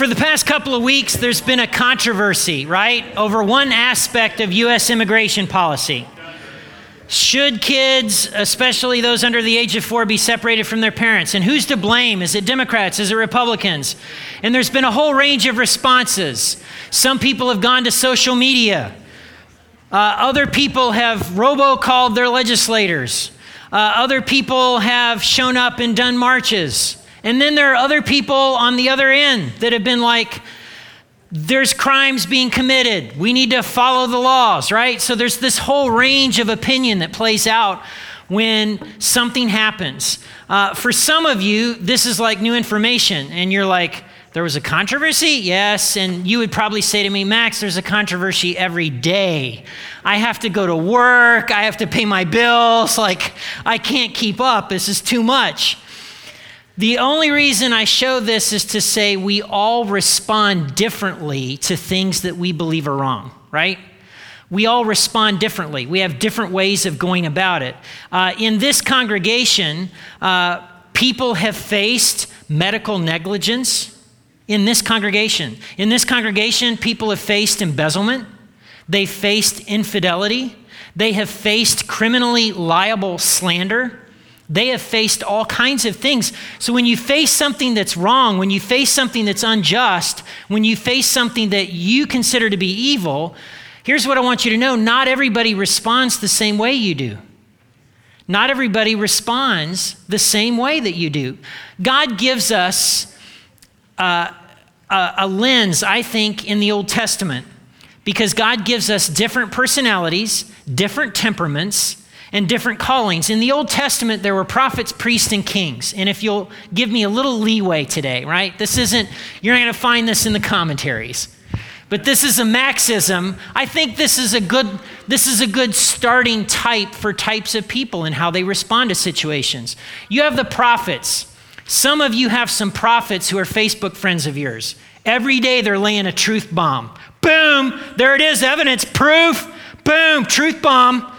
For the past couple of weeks, there's been a controversy, right, over one aspect of U.S. immigration policy. Should kids, especially those under the age of four, be separated from their parents? And who's to blame? Is it Democrats? Is it Republicans? And there's been a whole range of responses. Some people have gone to social media. Uh, other people have robocalled their legislators. Uh, other people have shown up and done marches. And then there are other people on the other end that have been like, there's crimes being committed. We need to follow the laws, right? So there's this whole range of opinion that plays out when something happens. Uh, for some of you, this is like new information, and you're like, there was a controversy? Yes. And you would probably say to me, Max, there's a controversy every day. I have to go to work. I have to pay my bills. Like, I can't keep up. This is too much. The only reason I show this is to say we all respond differently to things that we believe are wrong, right? We all respond differently. We have different ways of going about it. Uh, in this congregation, uh, people have faced medical negligence in this congregation. In this congregation, people have faced embezzlement, they faced infidelity, they have faced criminally liable slander. They have faced all kinds of things. So when you face something that's wrong, when you face something that's unjust, when you face something that you consider to be evil, here's what I want you to know not everybody responds the same way you do. Not everybody responds the same way that you do. God gives us uh, a, a lens, I think, in the Old Testament because God gives us different personalities, different temperaments, and different callings. In the Old Testament, there were prophets, priests, and kings. And if you'll give me a little leeway today, right? This isn't, you're not going to find this in the commentaries. But this is a maxism. I think this is a good this is a good starting type for types of people and how they respond to situations. You have the prophets. Some of you have some prophets who are Facebook friends of yours. Every day they're laying a truth bomb. Boom, there it is, evidence, proof. Boom, truth bomb.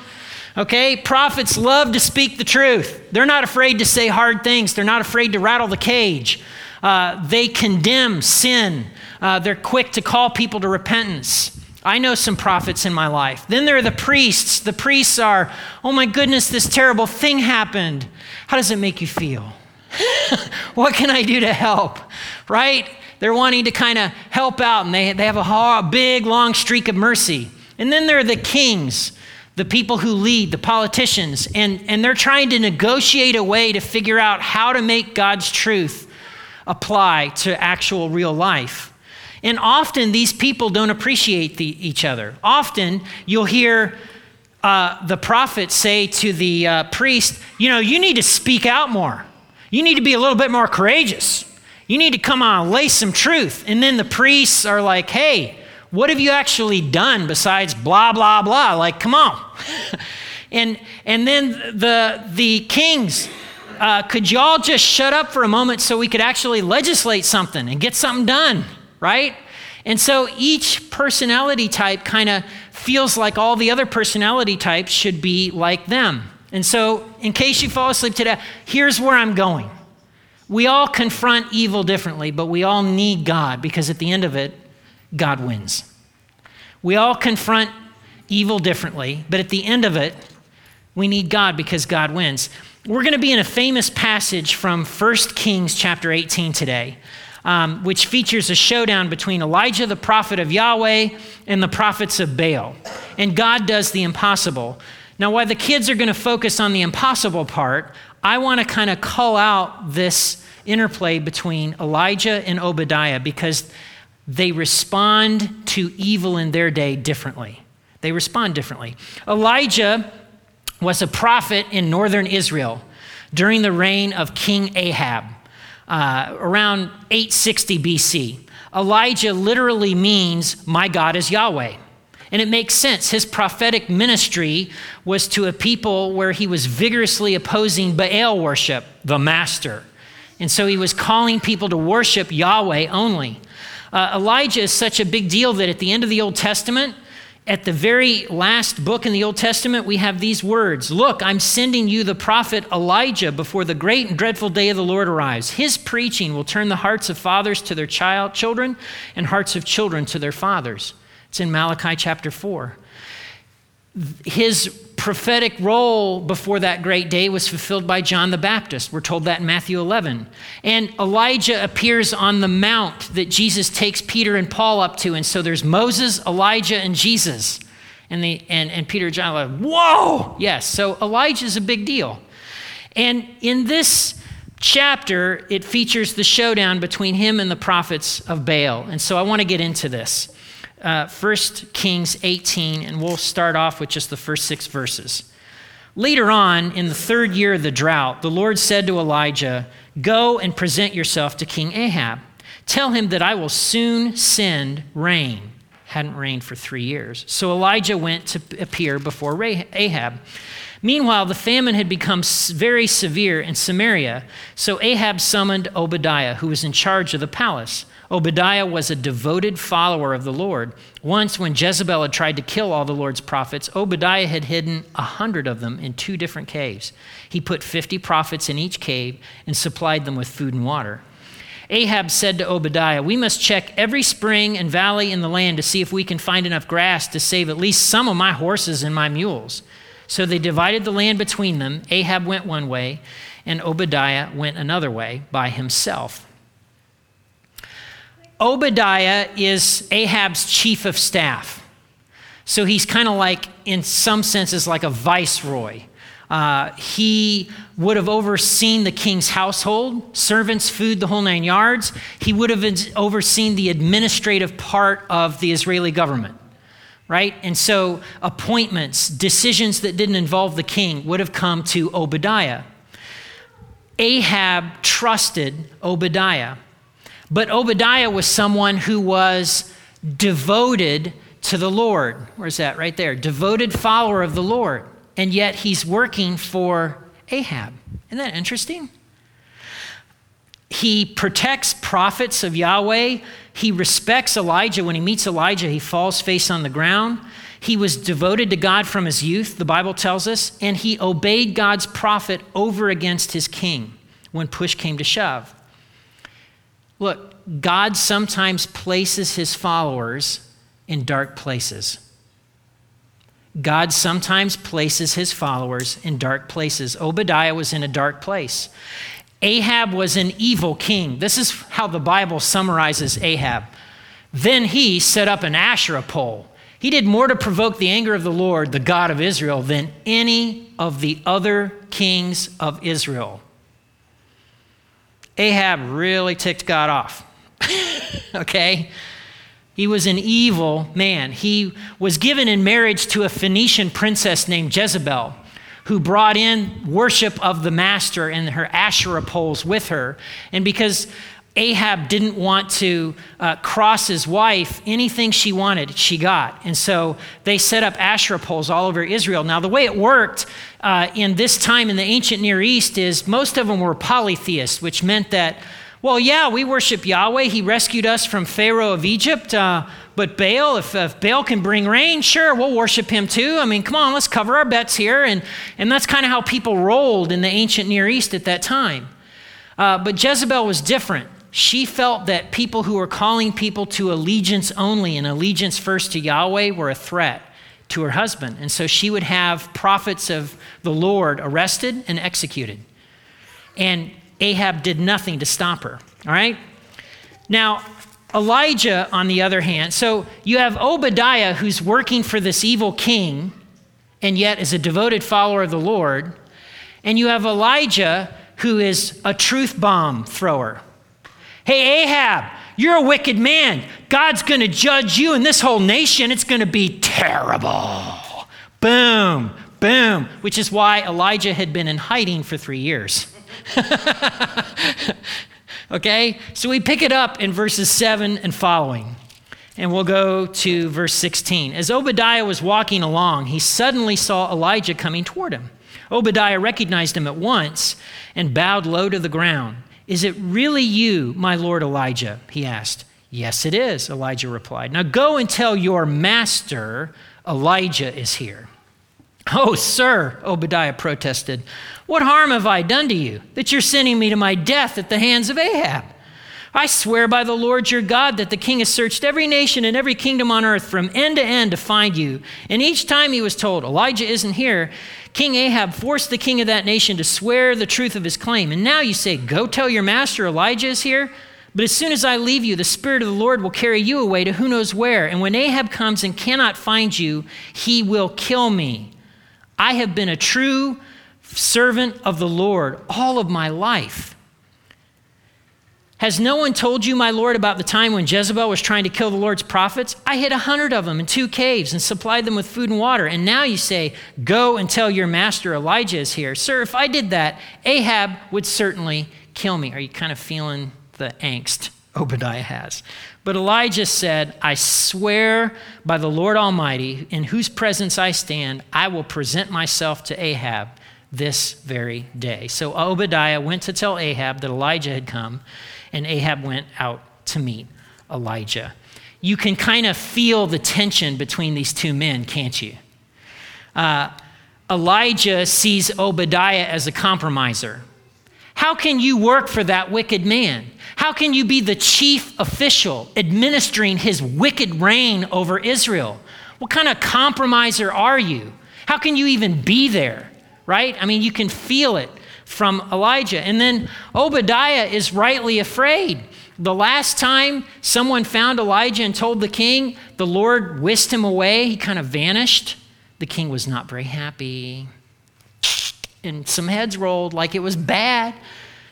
Okay, prophets love to speak the truth. They're not afraid to say hard things, they're not afraid to rattle the cage. Uh, they condemn sin, uh, they're quick to call people to repentance. I know some prophets in my life. Then there are the priests. The priests are, oh my goodness, this terrible thing happened. How does it make you feel? what can I do to help? Right? They're wanting to kind of help out and they, they have a big, long streak of mercy. And then there are the kings the people who lead, the politicians, and, and they're trying to negotiate a way to figure out how to make God's truth apply to actual real life. And often these people don't appreciate the, each other. Often you'll hear uh, the prophet say to the uh, priest, You know, you need to speak out more. You need to be a little bit more courageous. You need to come on, and lay some truth. And then the priests are like, Hey, what have you actually done besides blah, blah, blah? Like, come on. and, and then the, the kings, uh, could y'all just shut up for a moment so we could actually legislate something and get something done, right? And so each personality type kind of feels like all the other personality types should be like them. And so, in case you fall asleep today, here's where I'm going. We all confront evil differently, but we all need God because at the end of it, God wins. We all confront evil differently, but at the end of it, we need God because God wins. We're going to be in a famous passage from 1 Kings chapter 18 today, um, which features a showdown between Elijah, the prophet of Yahweh, and the prophets of Baal. And God does the impossible. Now, while the kids are going to focus on the impossible part, I want to kind of call out this interplay between Elijah and Obadiah because they respond to evil in their day differently. They respond differently. Elijah was a prophet in northern Israel during the reign of King Ahab uh, around 860 BC. Elijah literally means, My God is Yahweh. And it makes sense. His prophetic ministry was to a people where he was vigorously opposing Baal worship, the master. And so he was calling people to worship Yahweh only. Uh, Elijah is such a big deal that at the end of the Old Testament, at the very last book in the Old Testament, we have these words Look, I'm sending you the prophet Elijah before the great and dreadful day of the Lord arrives. His preaching will turn the hearts of fathers to their child, children and hearts of children to their fathers. It's in Malachi chapter 4. His prophetic role before that great day was fulfilled by John the Baptist. We're told that in Matthew 11. And Elijah appears on the mount that Jesus takes Peter and Paul up to. And so there's Moses, Elijah, and Jesus. And, the, and, and Peter and John are like, whoa! Yes, so Elijah is a big deal. And in this chapter, it features the showdown between him and the prophets of Baal. And so I want to get into this uh, 1 Kings 18, and we'll start off with just the first six verses. Later on, in the third year of the drought, the Lord said to Elijah, Go and present yourself to King Ahab. Tell him that I will soon send rain. Hadn't rained for three years. So Elijah went to appear before Ahab. Meanwhile, the famine had become very severe in Samaria, so Ahab summoned Obadiah, who was in charge of the palace. Obadiah was a devoted follower of the Lord. Once, when Jezebel had tried to kill all the Lord's prophets, Obadiah had hidden a hundred of them in two different caves. He put 50 prophets in each cave and supplied them with food and water. Ahab said to Obadiah, We must check every spring and valley in the land to see if we can find enough grass to save at least some of my horses and my mules. So they divided the land between them. Ahab went one way, and Obadiah went another way by himself. Obadiah is Ahab's chief of staff. So he's kind of like, in some senses, like a viceroy. Uh, he would have overseen the king's household, servants, food, the whole nine yards. He would have overseen the administrative part of the Israeli government, right? And so appointments, decisions that didn't involve the king would have come to Obadiah. Ahab trusted Obadiah. But Obadiah was someone who was devoted to the Lord. Where's that? Right there. Devoted follower of the Lord. And yet he's working for Ahab. Isn't that interesting? He protects prophets of Yahweh. He respects Elijah. When he meets Elijah, he falls face on the ground. He was devoted to God from his youth, the Bible tells us, and he obeyed God's prophet over against his king when push came to shove. Look, God sometimes places his followers in dark places. God sometimes places his followers in dark places. Obadiah was in a dark place. Ahab was an evil king. This is how the Bible summarizes Ahab. Then he set up an Asherah pole. He did more to provoke the anger of the Lord, the God of Israel, than any of the other kings of Israel. Ahab really ticked God off. okay? He was an evil man. He was given in marriage to a Phoenician princess named Jezebel, who brought in worship of the master and her Asherah poles with her. And because Ahab didn't want to uh, cross his wife. Anything she wanted, she got. And so they set up Asherah poles all over Israel. Now, the way it worked uh, in this time in the ancient Near East is most of them were polytheists, which meant that, well, yeah, we worship Yahweh. He rescued us from Pharaoh of Egypt. Uh, but Baal, if, if, Baal can bring rain, sure, we'll worship him too. I mean, come on, let's cover our bets here. And, and that's kind of how people rolled in the ancient Near East at that time. Uh, but Jezebel was different she felt that people who were calling people to allegiance only and allegiance first to Yahweh were a threat to her husband. And so she would have prophets of the Lord arrested and executed. And Ahab did nothing to stop her. All right? Now, Elijah, on the other hand, so you have Obadiah who's working for this evil king and yet is a devoted follower of the Lord. And you have Elijah who is a truth bomb thrower. Hey, Ahab, you're a wicked man. God's going to judge you and this whole nation. It's going to be terrible. Boom, boom, which is why Elijah had been in hiding for three years. okay, so we pick it up in verses 7 and following. And we'll go to verse 16. As Obadiah was walking along, he suddenly saw Elijah coming toward him. Obadiah recognized him at once and bowed low to the ground. Is it really you, my lord Elijah? He asked. Yes, it is, Elijah replied. Now go and tell your master Elijah is here. Oh, sir, Obadiah protested. What harm have I done to you that you're sending me to my death at the hands of Ahab? I swear by the Lord your God that the king has searched every nation and every kingdom on earth from end to end to find you. And each time he was told, Elijah isn't here, King Ahab forced the king of that nation to swear the truth of his claim. And now you say, Go tell your master Elijah is here. But as soon as I leave you, the Spirit of the Lord will carry you away to who knows where. And when Ahab comes and cannot find you, he will kill me. I have been a true servant of the Lord all of my life. Has no one told you, my Lord, about the time when Jezebel was trying to kill the Lord's prophets? I hid a hundred of them in two caves and supplied them with food and water. And now you say, Go and tell your master Elijah is here. Sir, if I did that, Ahab would certainly kill me. Are you kind of feeling the angst Obadiah has? But Elijah said, I swear by the Lord Almighty, in whose presence I stand, I will present myself to Ahab this very day. So Obadiah went to tell Ahab that Elijah had come and Ahab went out to meet Elijah. You can kind of feel the tension between these two men, can't you? Uh, Elijah sees Obadiah as a compromiser. How can you work for that wicked man? How can you be the chief official administering his wicked reign over Israel? What kind of compromiser are you? How can you even be there? Right? I mean, you can feel it from Elijah. And then Obadiah is rightly afraid. The last time someone found Elijah and told the king, the Lord whisked him away. He kind of vanished. The king was not very happy. And some heads rolled like it was bad.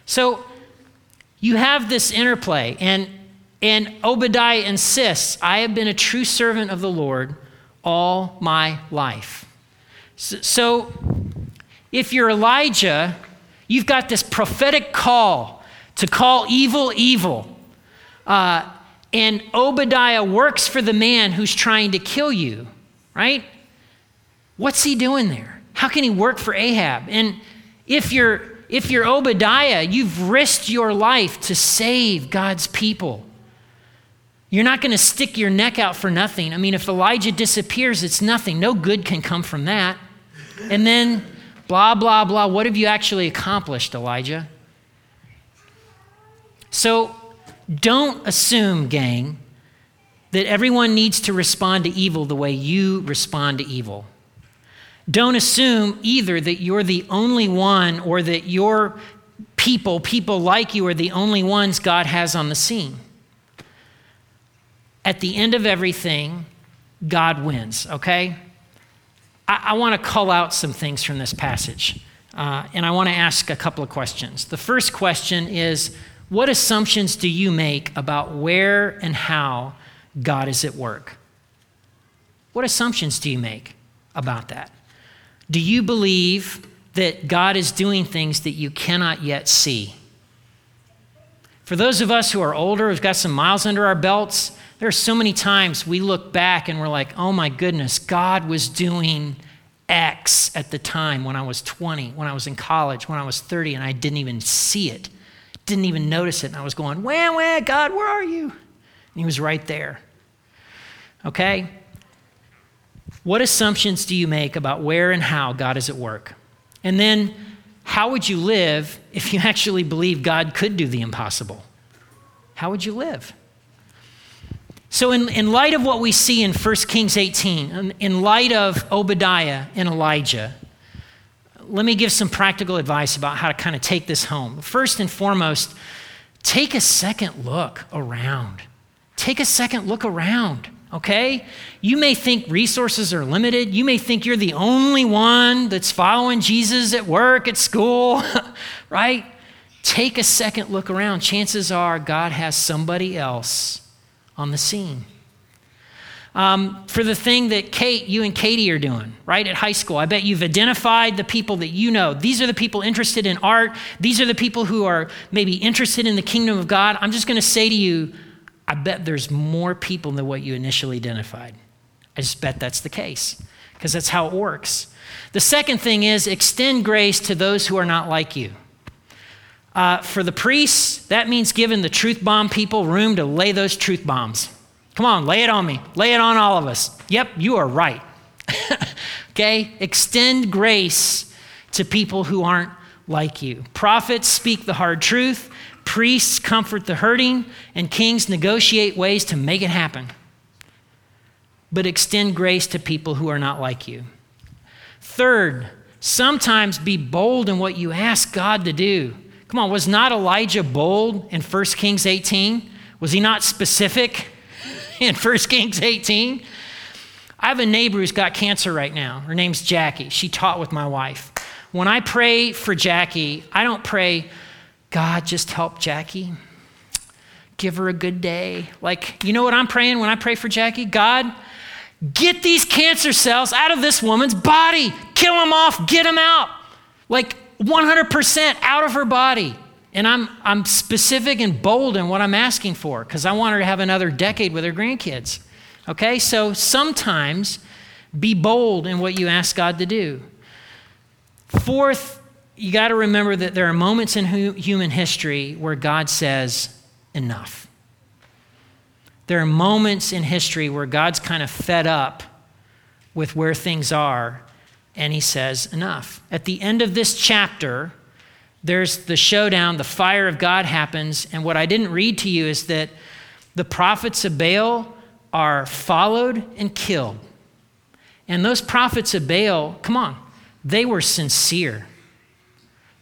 So you have this interplay. And, and Obadiah insists I have been a true servant of the Lord all my life. So, so if you're Elijah, You've got this prophetic call to call evil evil. Uh, and Obadiah works for the man who's trying to kill you, right? What's he doing there? How can he work for Ahab? And if you're if you're Obadiah, you've risked your life to save God's people. You're not going to stick your neck out for nothing. I mean, if Elijah disappears, it's nothing. No good can come from that. And then Blah, blah, blah. What have you actually accomplished, Elijah? So don't assume, gang, that everyone needs to respond to evil the way you respond to evil. Don't assume either that you're the only one or that your people, people like you, are the only ones God has on the scene. At the end of everything, God wins, okay? I, I want to call out some things from this passage, uh, and I want to ask a couple of questions. The first question is What assumptions do you make about where and how God is at work? What assumptions do you make about that? Do you believe that God is doing things that you cannot yet see? For those of us who are older, who've got some miles under our belts, there are so many times we look back and we're like, oh my goodness, God was doing X at the time when I was 20, when I was in college, when I was 30, and I didn't even see it, didn't even notice it. And I was going, wah, wah, God, where are you? And he was right there. Okay? What assumptions do you make about where and how God is at work? And then, how would you live if you actually believe God could do the impossible? How would you live? So, in, in light of what we see in 1 Kings 18, in light of Obadiah and Elijah, let me give some practical advice about how to kind of take this home. First and foremost, take a second look around. Take a second look around, okay? You may think resources are limited. You may think you're the only one that's following Jesus at work, at school, right? Take a second look around. Chances are God has somebody else on the scene. Um, for the thing that Kate, you and Katie are doing, right, at high school. I bet you've identified the people that you know. These are the people interested in art. These are the people who are maybe interested in the kingdom of God. I'm just going to say to you, I bet there's more people than what you initially identified. I just bet that's the case because that's how it works. The second thing is extend grace to those who are not like you. Uh, for the priests, that means giving the truth bomb people room to lay those truth bombs. Come on, lay it on me. Lay it on all of us. Yep, you are right. okay? Extend grace to people who aren't like you. Prophets speak the hard truth, priests comfort the hurting, and kings negotiate ways to make it happen. But extend grace to people who are not like you. Third, sometimes be bold in what you ask God to do. Come on, was not Elijah bold in 1 Kings 18? Was he not specific in 1 Kings 18? I have a neighbor who's got cancer right now. Her name's Jackie. She taught with my wife. When I pray for Jackie, I don't pray, God, just help Jackie. Give her a good day. Like, you know what I'm praying when I pray for Jackie? God, get these cancer cells out of this woman's body. Kill them off, get them out. Like, 100% out of her body. And I'm, I'm specific and bold in what I'm asking for because I want her to have another decade with her grandkids. Okay, so sometimes be bold in what you ask God to do. Fourth, you got to remember that there are moments in hu- human history where God says, enough. There are moments in history where God's kind of fed up with where things are and he says, Enough. At the end of this chapter, there's the showdown, the fire of God happens. And what I didn't read to you is that the prophets of Baal are followed and killed. And those prophets of Baal, come on, they were sincere.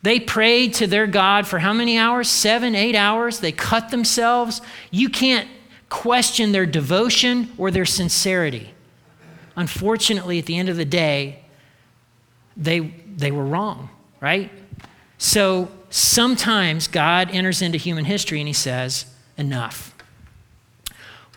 They prayed to their God for how many hours? Seven, eight hours. They cut themselves. You can't question their devotion or their sincerity. Unfortunately, at the end of the day, they, they were wrong, right? So sometimes God enters into human history and he says, enough.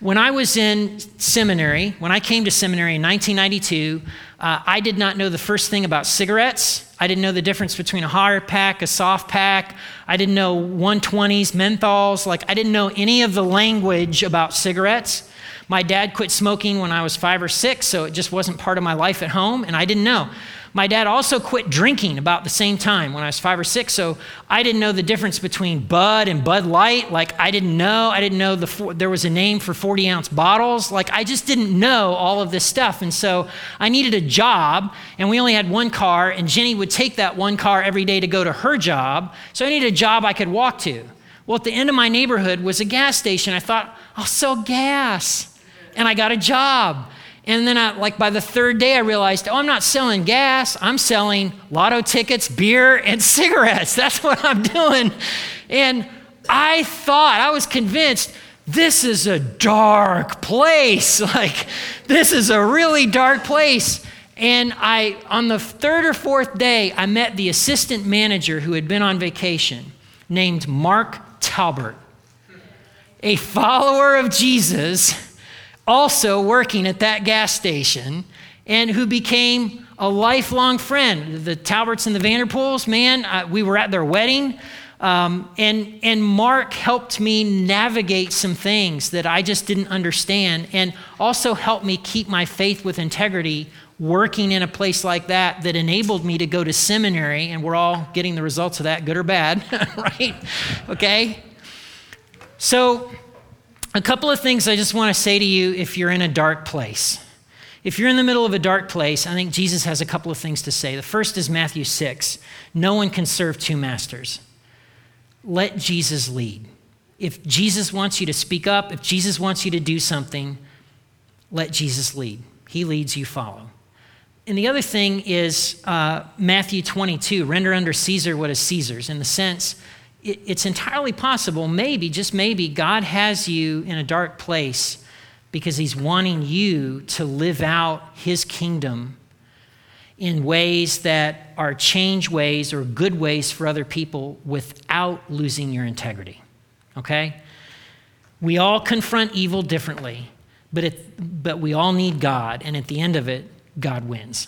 When I was in seminary, when I came to seminary in 1992, uh, I did not know the first thing about cigarettes. I didn't know the difference between a hard pack, a soft pack. I didn't know 120s, menthols. Like, I didn't know any of the language about cigarettes. My dad quit smoking when I was five or six, so it just wasn't part of my life at home, and I didn't know. My dad also quit drinking about the same time when I was five or six, so I didn't know the difference between Bud and Bud Light. Like, I didn't know. I didn't know the, there was a name for 40 ounce bottles. Like, I just didn't know all of this stuff. And so I needed a job, and we only had one car, and Jenny would take that one car every day to go to her job. So I needed a job I could walk to. Well, at the end of my neighborhood was a gas station. I thought, I'll sell gas. And I got a job. And then, I, like by the third day, I realized, oh, I'm not selling gas. I'm selling lotto tickets, beer, and cigarettes. That's what I'm doing. And I thought, I was convinced, this is a dark place. Like, this is a really dark place. And I, on the third or fourth day, I met the assistant manager who had been on vacation named Mark Talbert, a follower of Jesus also working at that gas station and who became a lifelong friend. The Talberts and the Vanderpools, man, uh, we were at their wedding. Um, and, and Mark helped me navigate some things that I just didn't understand and also helped me keep my faith with integrity working in a place like that that enabled me to go to seminary. And we're all getting the results of that, good or bad, right? Okay? So, a couple of things I just want to say to you if you're in a dark place. If you're in the middle of a dark place, I think Jesus has a couple of things to say. The first is Matthew 6 No one can serve two masters. Let Jesus lead. If Jesus wants you to speak up, if Jesus wants you to do something, let Jesus lead. He leads, you follow. And the other thing is uh, Matthew 22 render under Caesar what is Caesar's, in the sense it's entirely possible, maybe, just maybe, God has you in a dark place because He's wanting you to live out His kingdom in ways that are change ways or good ways for other people without losing your integrity. Okay? We all confront evil differently, but, it, but we all need God, and at the end of it, God wins.